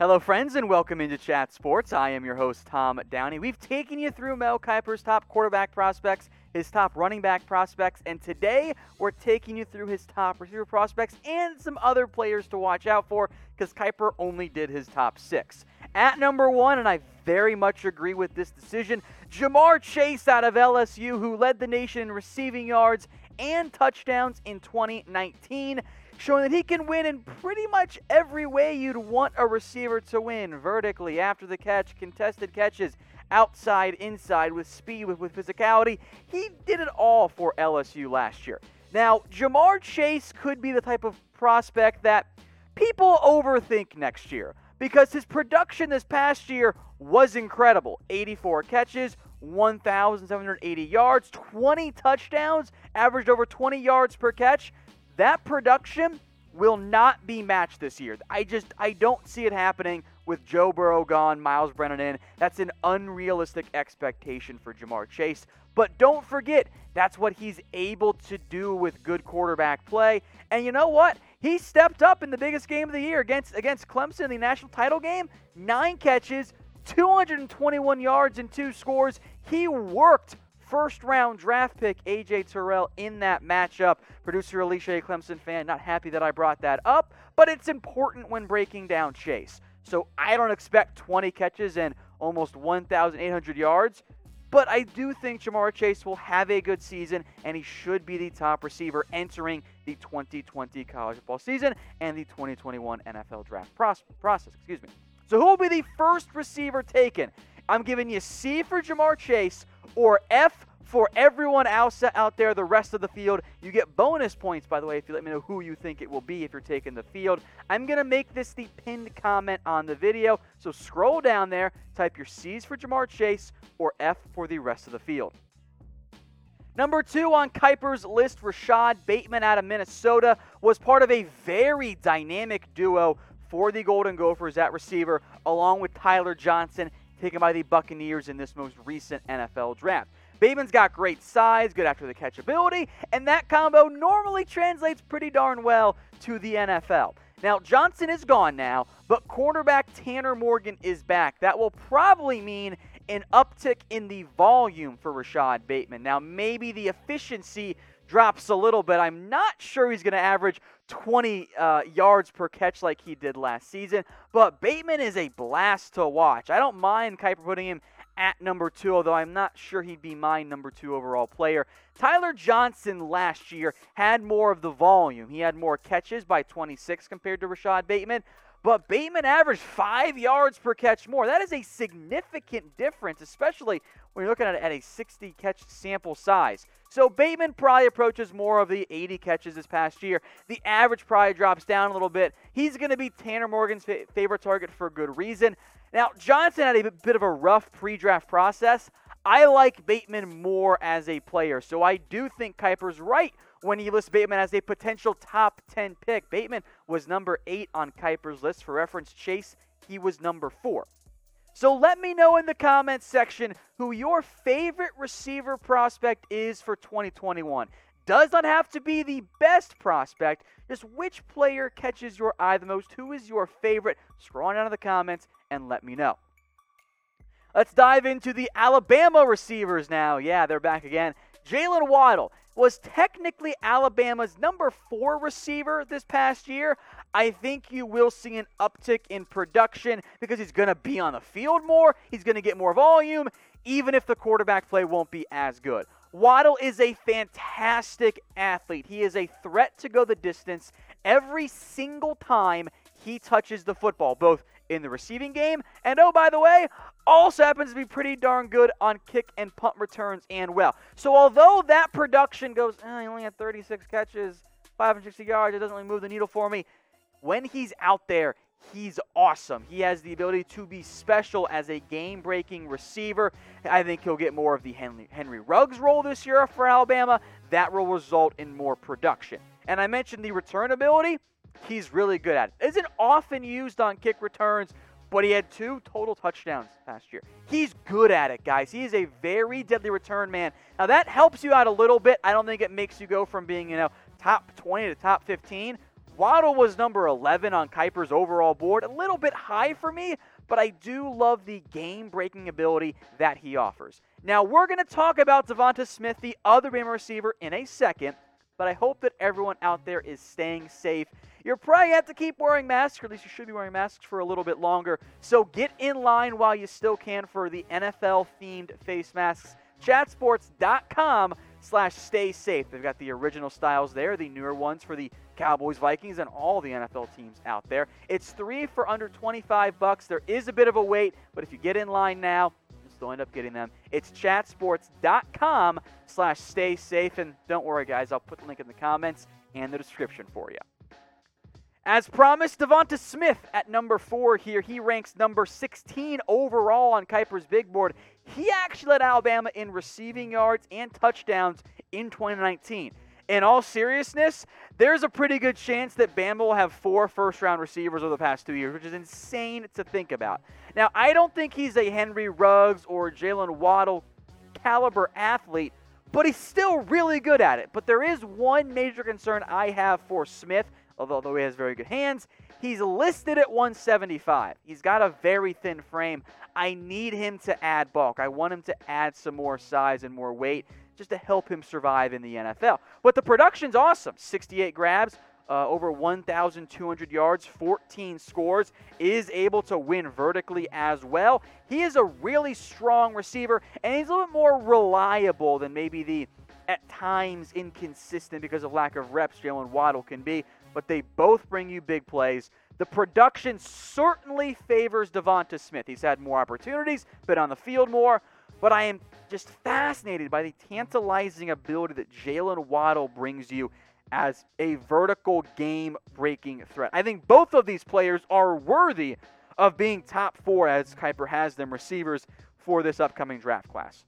Hello, friends, and welcome into Chat Sports. I am your host, Tom Downey. We've taken you through Mel Kiper's top quarterback prospects, his top running back prospects, and today we're taking you through his top receiver prospects and some other players to watch out for because Kiper only did his top six. At number one, and I very much agree with this decision, Ja'Marr Chase out of LSU, who led the nation in receiving yards and touchdowns in 2019 showing that he can win in pretty much every way you'd want a receiver to win vertically, after the catch, contested catches, outside, inside, with speed, with, with physicality. He did it all for LSU last year. Now, Ja'Marr Chase could be the type of prospect that people overthink next year because his production this past year was incredible 84 catches, 1,780 yards, 20 touchdowns, averaged over 20 yards per catch. That production will not be matched this year. I just I don't see it happening with Joe Burrow gone, Myles Brennan in. That's an unrealistic expectation for Ja'Marr Chase. But don't forget, that's what he's able to do with good quarterback play. And you know what? He stepped up in the biggest game of the year against against Clemson in the national title game. Nine catches, 221 yards, and two scores. He worked first round draft pick AJ Terrell in that matchup. Producer Alicia, a Clemson fan, not happy that I brought that up, but it's important when breaking down Chase. So I don't expect 20 catches and almost 1,800 yards, but I do think Ja'Marr Chase will have a good season and he should be the top receiver entering the 2020 college football season and the 2021 NFL draft process. Excuse me. So who will be the first receiver taken? I'm giving you C for Ja'Marr Chase or F for everyone else out there, the rest of the field. You get bonus points, by the way, if you let me know who you think it will be if you're taking the field. I'm going to make this the pinned comment on the video. So scroll down there, type your C's for Ja'Marr Chase or F for the rest of the field. Number two on Kiper's list, Rashod Bateman out of Minnesota, was part of a very dynamic duo for the Golden Gophers at receiver, along with Tyler Johnson taken by the Buccaneers in this most recent NFL draft. Bateman's got great size, good after the catch ability, and that combo normally translates pretty darn well to the NFL. Now, Johnson is gone now, but cornerback Tanner Morgan is back. That will probably mean an uptick in the volume for Rashod Bateman. Now, maybe the efficiency drops a little bit. I'm not sure he's going to average 20 uh, yards per catch like he did last season, but Bateman is a blast to watch. I don't mind Kiper putting him at number two, although I'm not sure he'd be my number two overall player. Tyler Johnson last year had more of the volume. He had more catches by 26 compared to Rashod Bateman, but Bateman averaged five yards per catch more. That is a significant difference, especially when you're looking at, at a 60 catch sample size. So Bateman probably approaches more of the 80 catches this past year. The average probably drops down a little bit. He's going to be Tanner Morgan's fa- favorite target for good reason. Now, Johnson had a bit of a rough pre draft process. I like Bateman more as a player, so I do think Kiper's right when he lists Bateman as a potential top 10 pick. Bateman was number 8 on Kiper's list. For reference, Chase, he was number 4. So let me know in the comments section who your favorite receiver prospect is for 2021. Does not have to be the best prospect, just which player catches your eye the most. Who is your favorite? Scroll down in the comments and let me know. Let's dive into the Alabama receivers now. Yeah, they're back again. Jaylen Waddle was technically Alabama's number four receiver this past year. I think you will see an uptick in production because he's going to be on the field more. He's going to get more volume, even if the quarterback play won't be as good. Waddle is a fantastic athlete. He is a threat to go the distance every single time he touches the football, both in the receiving game. And oh, by the way, also happens to be pretty darn good on kick and punt returns and well. So although that production goes, eh, he only had 36 catches, 560 yards, it doesn't really move the needle for me. When he's out there, he's awesome. He has the ability to be special as a game breaking receiver. I think he'll get more of the Henry, Henry Ruggs role this year for Alabama. That will result in more production. And I mentioned the return ability he's really good at it. Isn't often used on kick returns, but he had two total touchdowns last year. He's good at it, guys. He is a very deadly return man. Now that helps you out a little bit. I don't think it makes you go from being, you know, top 20 to top 15. Waddle was number 11 on Kiper's overall board, a little bit high for me, but I do love the game breaking ability that he offers. Now, we're going to talk about DeVonta Smith, the other Bama receiver, in a second, but I hope that everyone out there is staying safe. You're probably have to keep wearing masks, or at least you should be wearing masks for a little bit longer. So get in line while you still can for the NFL themed face masks. Chatsports.com slash stay safe. They've got the original styles there, the newer ones for the Cowboys, Vikings, and all the NFL teams out there. It's three for under 25 bucks. There is a bit of a wait, but if you get in line now, you'll end up getting them. It's chatsports.com slash stay safe. And don't worry, guys, I'll put the link in the comments and the description for you. As promised, DeVonta Smith at number four here. He ranks number 16 overall on Kiper's big board. He actually led Alabama in receiving yards and touchdowns in 2019 in all seriousness, there's a pretty good chance that Bama will have four first round receivers over the past two years, which is insane to think about. Now, I don't think he's a Henry Ruggs or Jaylen Waddle caliber athlete, but he's still really good at it. But there is one major concern I have for Smith, although he has very good hands. He's listed at 175. He's got a very thin frame. I need him to add bulk. I want him to add some more size and more weight just to help him survive in the NFL. But the production's awesome 68 grabs, uh, over 1,200 yards, 14 scores, is able to win vertically as well. He is a really strong receiver, and he's a little bit more reliable than maybe the at times inconsistent because of lack of reps Jaylen Waddle can be, but they both bring you big plays. The production certainly favors DeVonta Smith. He's had more opportunities, been on the field more, but I am just fascinated by the tantalizing ability that Jaylen Waddle brings you as a vertical game breaking threat. I think both of these players are worthy of being top four, as Kiper has them, receivers for this upcoming draft class.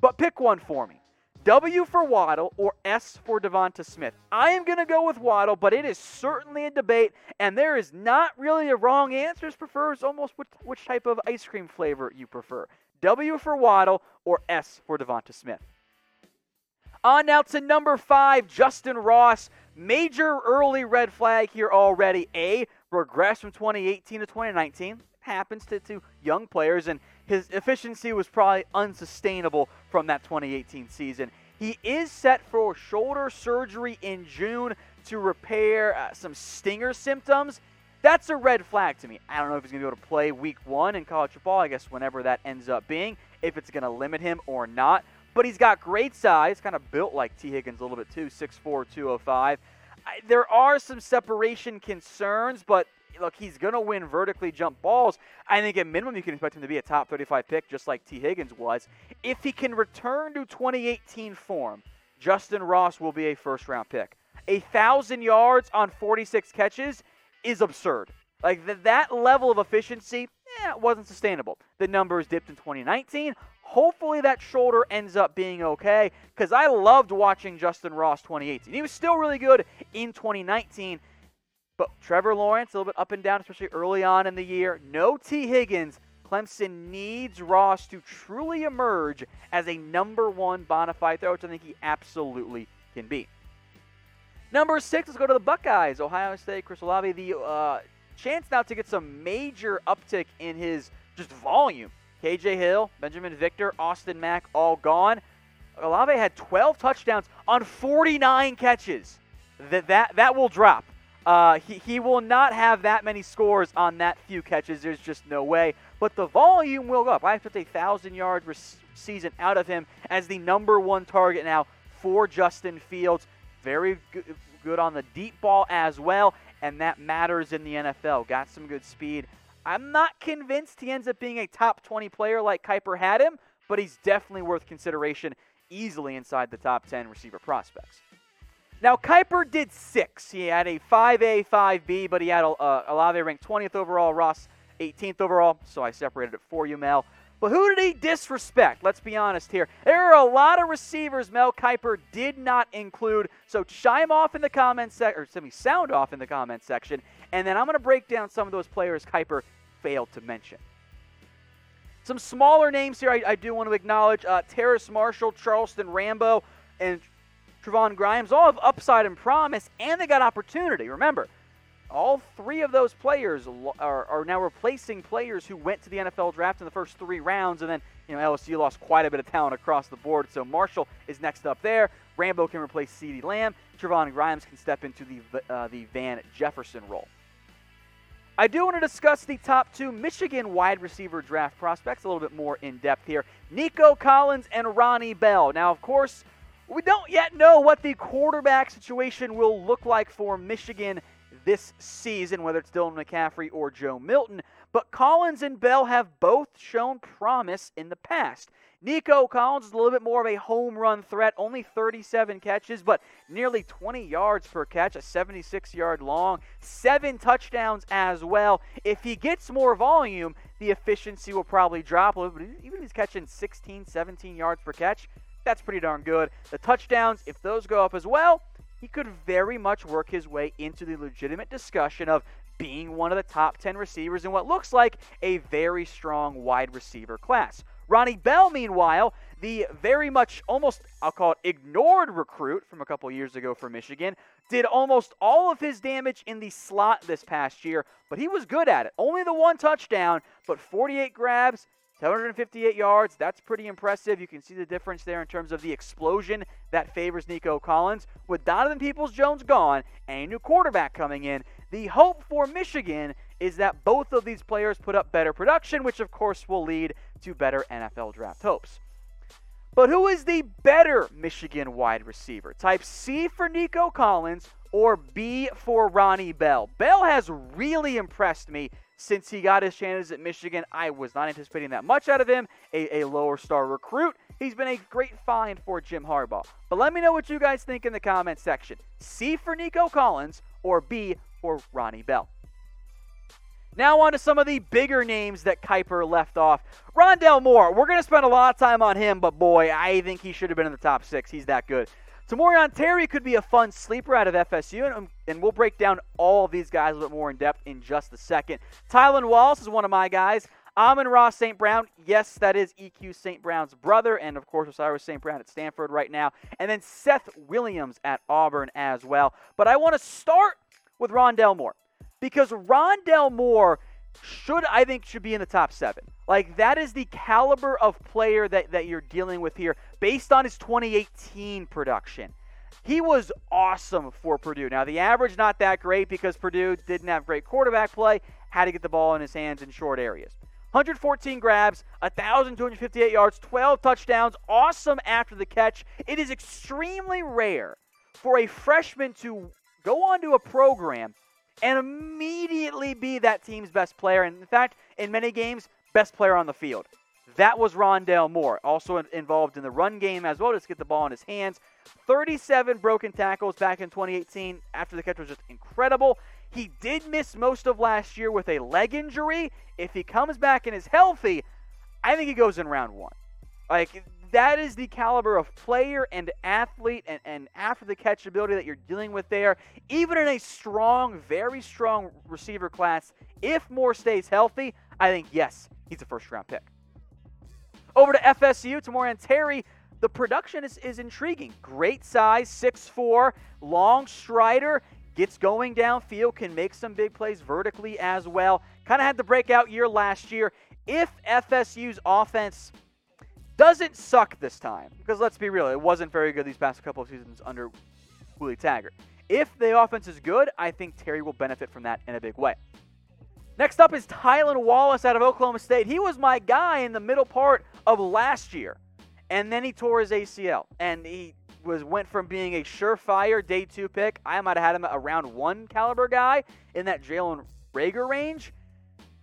But pick one for me. W for Waddle or S for DeVonta Smith. I am going to go with Waddle, but it is certainly a debate, and there is not really a wrong answer. It prefers almost which, which type of ice cream flavor you prefer. W for Waddle, or S for DeVonta Smith. On now to number five, Justyn Ross. Major early red flag here already. A, regress from 2018 to 2019. Happens to, to young players, and his efficiency was probably unsustainable from that 2018 season. He is set for shoulder surgery in June to repair uh, some stinger symptoms. That's a red flag to me. I don't know if he's going to be able to play week one in college football, I guess, whenever that ends up being, if it's going to limit him or not. But he's got great size, kind of built like Tee Higgins a little bit too, 6'4, 205. I, there are some separation concerns, but look, he's going to win vertically jump balls. I think at minimum you can expect him to be a top 35 pick, just like Tee Higgins was. If he can return to 2018 form, Justyn Ross will be a first round pick. A thousand yards on 46 catches is absurd. Like th- that level of efficiency, eh, wasn't sustainable. The numbers dipped in 2019. Hopefully that shoulder ends up being okay because I loved watching Justyn Ross 2018. He was still really good in 2019. But Trevor Lawrence, a little bit up and down, especially early on in the year. No Tee Higgins. Clemson needs Ross to truly emerge as a number one bona fide thrower, which I think he absolutely can be. Number six, let's go to the Buckeyes. Ohio State, Chris Olave, the uh, chance now to get some major uptick in his just volume. KJ Hill, Binjimen Victor, Austin Mack, all gone. Olave had 12 touchdowns on 49 catches. That that that will drop. Uh, he, he will not have that many scores on that few catches. There's just no way. But the volume will go up. I expect a thousand yard season out of him as the number one target now for Justin Fields. Very good on the deep ball as well, and that matters in the NFL. Got some good speed. I'm not convinced he ends up being a top 20 player like Kiper had him, but he's definitely worth consideration easily inside the top 10 receiver prospects. Now, Kiper did six. He had a 5A, 5B, but he had a, uh, Olave ranked 20th overall, Ross 18th overall, so I separated it for you, Mel. But who did he disrespect? Let's be honest here. There are a lot of receivers Mel Kiper did not include. So chime off in the comments section, or send me sound off in the comments section, and then I'm going to break down some of those players Kiper failed to mention. Some smaller names here I, I do want to acknowledge. Uh, Terrace Marshall, Charleston Rambo, and Trevon Grimes all have upside and promise, and they got opportunity. Remember, all three of those players are, are now replacing players who went to the NFL draft in the first three rounds, and then you know LSU lost quite a bit of talent across the board. So Marshall is next up there. Rambo can replace CeeDee Lamb. Trevon Grimes can step into the uh, the Van Jefferson role. I do want to discuss the top two Michigan wide receiver draft prospects a little bit more in depth here. Nico Collins and Ronnie Bell. Now, of course, we don't yet know what the quarterback situation will look like for Michigan this season, whether it's Dylan McCaffrey or Joe Milton. But Collins and Bell have both shown promise in the past. Nico Collins is a little bit more of a home run threat, only 37 catches, but nearly 20 yards per catch, a 76 yard long, seven touchdowns as well. If he gets more volume, the efficiency will probably drop a little bit. Even if he's catching 16, 17 yards per catch, that's pretty darn good. The touchdowns, if those go up as well, he could very much work his way into the legitimate discussion of being one of the top 10 receivers in what looks like a very strong wide receiver class. Ronnie Bell, meanwhile, the very much almost, I'll call it ignored recruit from a couple years ago for Michigan, did almost all of his damage in the slot this past year, but he was good at it. Only the one touchdown, but 48 grabs, 758 yards. That's pretty impressive. You can see the difference there in terms of the explosion that favors Nico Collins. With Donovan Peoples Jones gone and a new quarterback coming in, the hope for Michigan is that both of these players put up better production, which of course will lead to better NFL draft hopes. But who is the better Michigan wide receiver? Type C for Nico Collins or B for Ronnie Bell. Bell has really impressed me since he got his chances at Michigan. I was not anticipating that much out of him. A, a lower star recruit. He's been a great find for Jim Harbaugh. But let me know what you guys think in the comment section. C for Nico Collins or B for Ronnie Bell. Now on to some of the bigger names that Kiper left off. Rondale Moore, we're going to spend a lot of time on him, but boy, I think he should have been in the top six. He's that good. Tamorrion Terry could be a fun sleeper out of FSU, and, um, and we'll break down all of these guys a little bit more in depth in just a second. Tylan Wallace is one of my guys. Amon-Ra St. Brown, yes, that is EQ St. Brown's brother, and of course Osiris St. Brown at Stanford right now, and then Seth Williams at Auburn as well. But I want to start with Rondale Moore because Rondale Moore should I think should be in the top seven. Like that is the caliber of player that, that you're dealing with here based on his 2018 production. He was awesome for Purdue. Now the average not that great because Purdue didn't have great quarterback play, had to get the ball in his hands in short areas. 114 grabs, 1,258 yards, 12 touchdowns, awesome after the catch. It is extremely rare for a freshman to go on to a program and immediately be that team's best player. And in fact, in many games, best player on the field. That was Rondale Moore, also involved in the run game as well, just get the ball in his hands. 37 broken tackles back in 2018 after the catch was just incredible. He did miss most of last year with a leg injury. If he comes back and is healthy, I think he goes in round one. Like that is the caliber of player and athlete and, and after the catch ability that you're dealing with there. Even in a strong, very strong receiver class, if Moore stays healthy, I think, yes, he's a first round pick. Over to FSU, Tamorrion Terry. The production is, is intriguing. Great size, 6'4, long strider, gets going downfield, can make some big plays vertically as well. Kind of had the breakout year last year. If FSU's offense doesn't suck this time, because let's be real, it wasn't very good these past couple of seasons under Willie Taggart. If the offense is good, I think Terry will benefit from that in a big way. Next up is Tylan Wallace out of Oklahoma State. He was my guy in the middle part of last year, and then he tore his ACL, and he was went from being a surefire day two pick. I might have had him a round one caliber guy in that Jalen Reagor range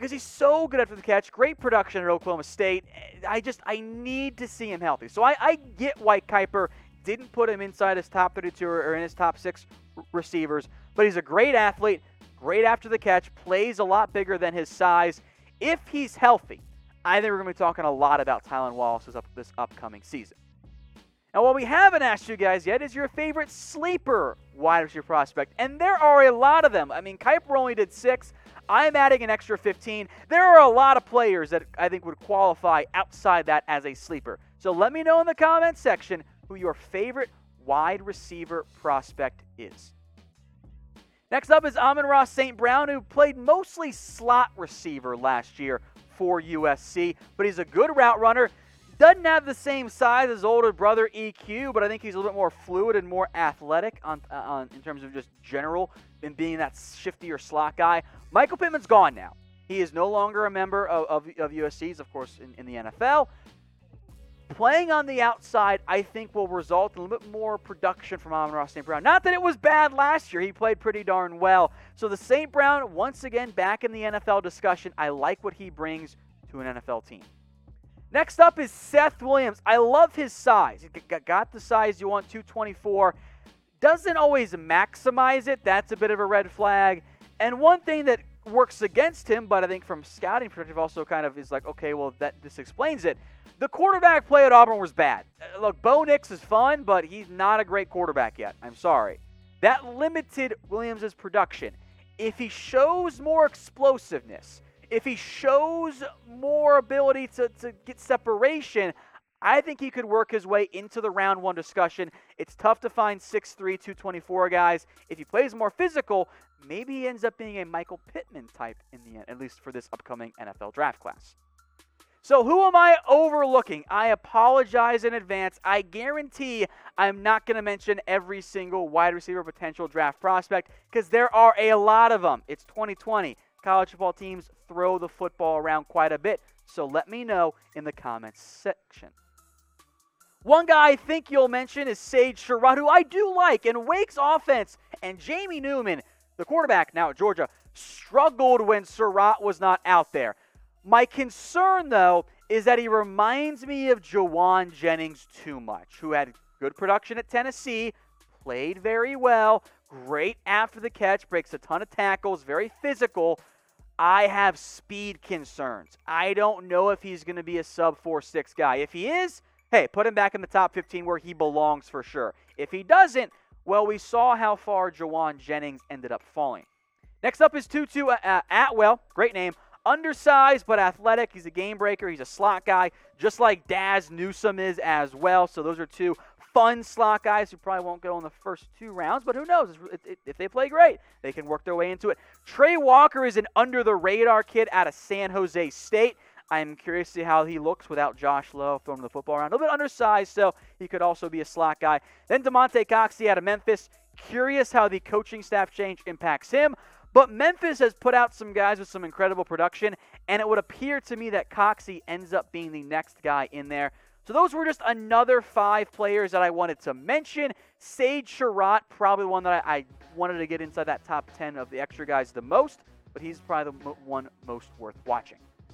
because he's so good after the catch. Great production at Oklahoma State. I just I need to see him healthy. So I, I get why Kiper didn't put him inside his top 32 or in his top six receivers, but he's a great athlete, great after the catch, plays a lot bigger than his size. If he's healthy, I think we're going to be talking a lot about Tylan Wallace up this upcoming season. Now, what we haven't asked you guys yet is your favorite sleeper wide receiver prospect, and there are a lot of them. I mean, Kiper only did six. I'm adding an extra 15. There are a lot of players that I think would qualify outside that as a sleeper. So let me know in the comments section who your favorite wide receiver prospect is. Next up is Amon-Ra St. Brown, who played mostly slot receiver last year for USC, but he's a good route runner. Doesn't have the same size as older brother EQ, but I think he's a little bit more fluid and more athletic on, uh, on in terms of just general and being that shiftier slot guy. Michael Pittman's gone now. He is no longer a member of, of, of USC. He's, of course, in, in the NFL. Playing on the outside, I think, will result in a little bit more production from Amon-Ra St. Brown. Not that it was bad last year. He played pretty darn well. So the St. Brown, once again, back in the NFL discussion. I like what he brings to an NFL team. Next up is Seth Williams. I love his size. He got the size you want, 224. Doesn't always maximize it. That's a bit of a red flag. And one thing that works against him, but I think from scouting perspective also kind of is like, okay, well that this explains it. The quarterback play at Auburn was bad. Uh, look, Bo Nix is fun, but he's not a great quarterback yet. I'm sorry. That limited Williams' production. If he shows more explosiveness, if he shows more ability to, to get separation, I think he could work his way into the round one discussion. It's tough to find 6'3, 224 guys. If he plays more physical, maybe he ends up being a Michael Pittman type in the end, at least for this upcoming NFL draft class. So, who am I overlooking? I apologize in advance. I guarantee I'm not going to mention every single wide receiver potential draft prospect because there are a lot of them. It's 2020 college football teams throw the football around quite a bit. So let me know in the comments section. One guy I think you'll mention is Sage Surratt, who I do like. And Wake's offense and Jamie Newman, the quarterback now at Georgia, struggled when Surratt was not out there. My concern, though, is that he reminds me of Jauan Jennings too much, who had good production at Tennessee, played very well, great after the catch, breaks a ton of tackles, very physical, I have speed concerns. I don't know if he's going to be a sub 4 6 guy. If he is, hey, put him back in the top 15 where he belongs for sure. If he doesn't, well, we saw how far Jauan Jennings ended up falling. Next up is Tutu uh, Atwell. Great name. Undersized but athletic. He's a game breaker. He's a slot guy, just like Dazz Newsome is as well. So those are two fun slot guys who probably won't go in the first two rounds, but who knows? If they play great, they can work their way into it. Tre Walker is an under the radar kid out of San Jose State. I'm curious to see how he looks without Josh Love throwing the football around. A little bit undersized, so he could also be a slot guy. Then Damonte Coxie out of Memphis. Curious how the coaching staff change impacts him. But Memphis has put out some guys with some incredible production, and it would appear to me that Coxie ends up being the next guy in there. So those were just another five players that I wanted to mention. Sage Surratt, probably one that I, I wanted to get inside that top 10 of the extra guys the most, but he's probably the one most worth watching.